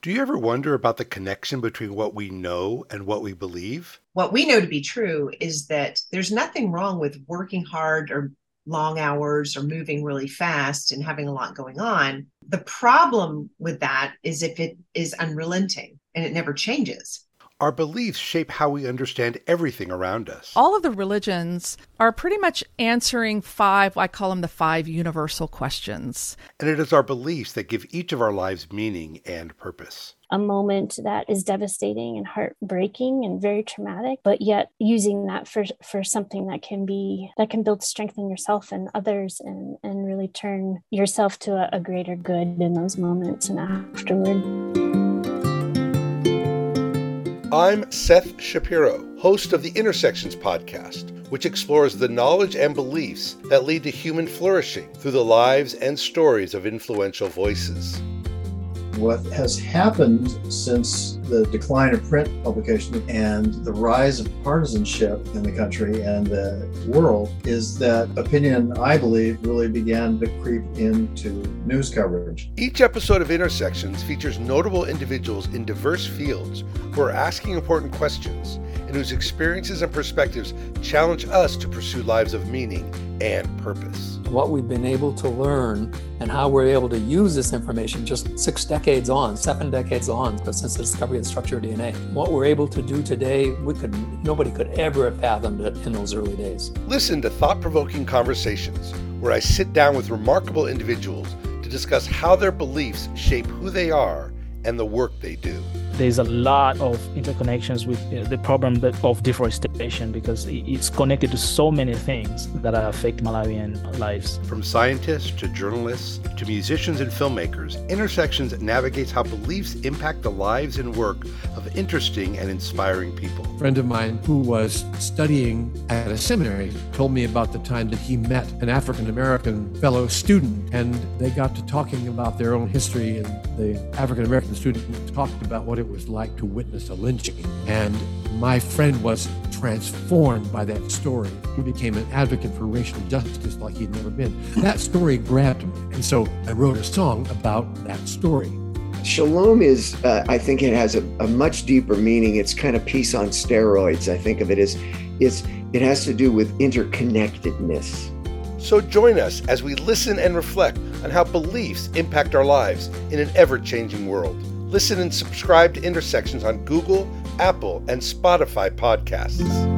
Do you ever wonder about the connection between what we know and what we believe? What we know to be true is that there's nothing wrong with working hard or long hours or moving really fast and having a lot going on. The problem with that is if it is unrelenting and it never changes. Our beliefs shape how we understand everything around us. All of the religions are pretty much answering five, I call them the five universal questions. And it is our beliefs that give each of our lives meaning and purpose. A moment that is devastating and heartbreaking and very traumatic, but yet using that for, for something that can be, that can build strength in yourself and others and, and really turn yourself to a, a greater good in those moments and afterward. I'm Seth Shapiro, host of the Intersections podcast, which explores the knowledge and beliefs that lead to human flourishing through the lives and stories of influential voices. What has happened since the decline of print publication and the rise of partisanship in the country and the world is that opinion, I believe, really began to creep into news coverage. Each episode of Intersections features notable individuals in diverse fields who are asking important questions and whose experiences and perspectives challenge us to pursue lives of meaning and purpose. What we've been able to learn and how we're able to use this information just six decades on, seven decades on, since the discovery of the structure of DNA. What we're able to do today, we could nobody could ever have fathomed it in those early days. Listen to thought-provoking conversations where I sit down with remarkable individuals to discuss how their beliefs shape who they are and the work they do there's a lot of interconnections with uh, the problem of deforestation because it's connected to so many things that affect Malawian lives. From scientists to journalists to musicians and filmmakers, Intersections navigates how beliefs impact the lives and work of interesting and inspiring people. A friend of mine who was studying at a seminary told me about the time that he met an African American fellow student and they got to talking about their own history and the African American student talked about what it was like to witness a lynching. And my friend was transformed by that story. He became an advocate for racial justice like he'd never been. That story grabbed me. And so I wrote a song about that story. Shalom is, uh, I think it has a, a, much deeper meaning. It's kind of peace on steroids. I think of it as it's, it has to do with interconnectedness. So join us as we listen and reflect on how beliefs impact our lives in an ever changing world. Listen and subscribe to Intersections on Google, Apple, and Spotify podcasts.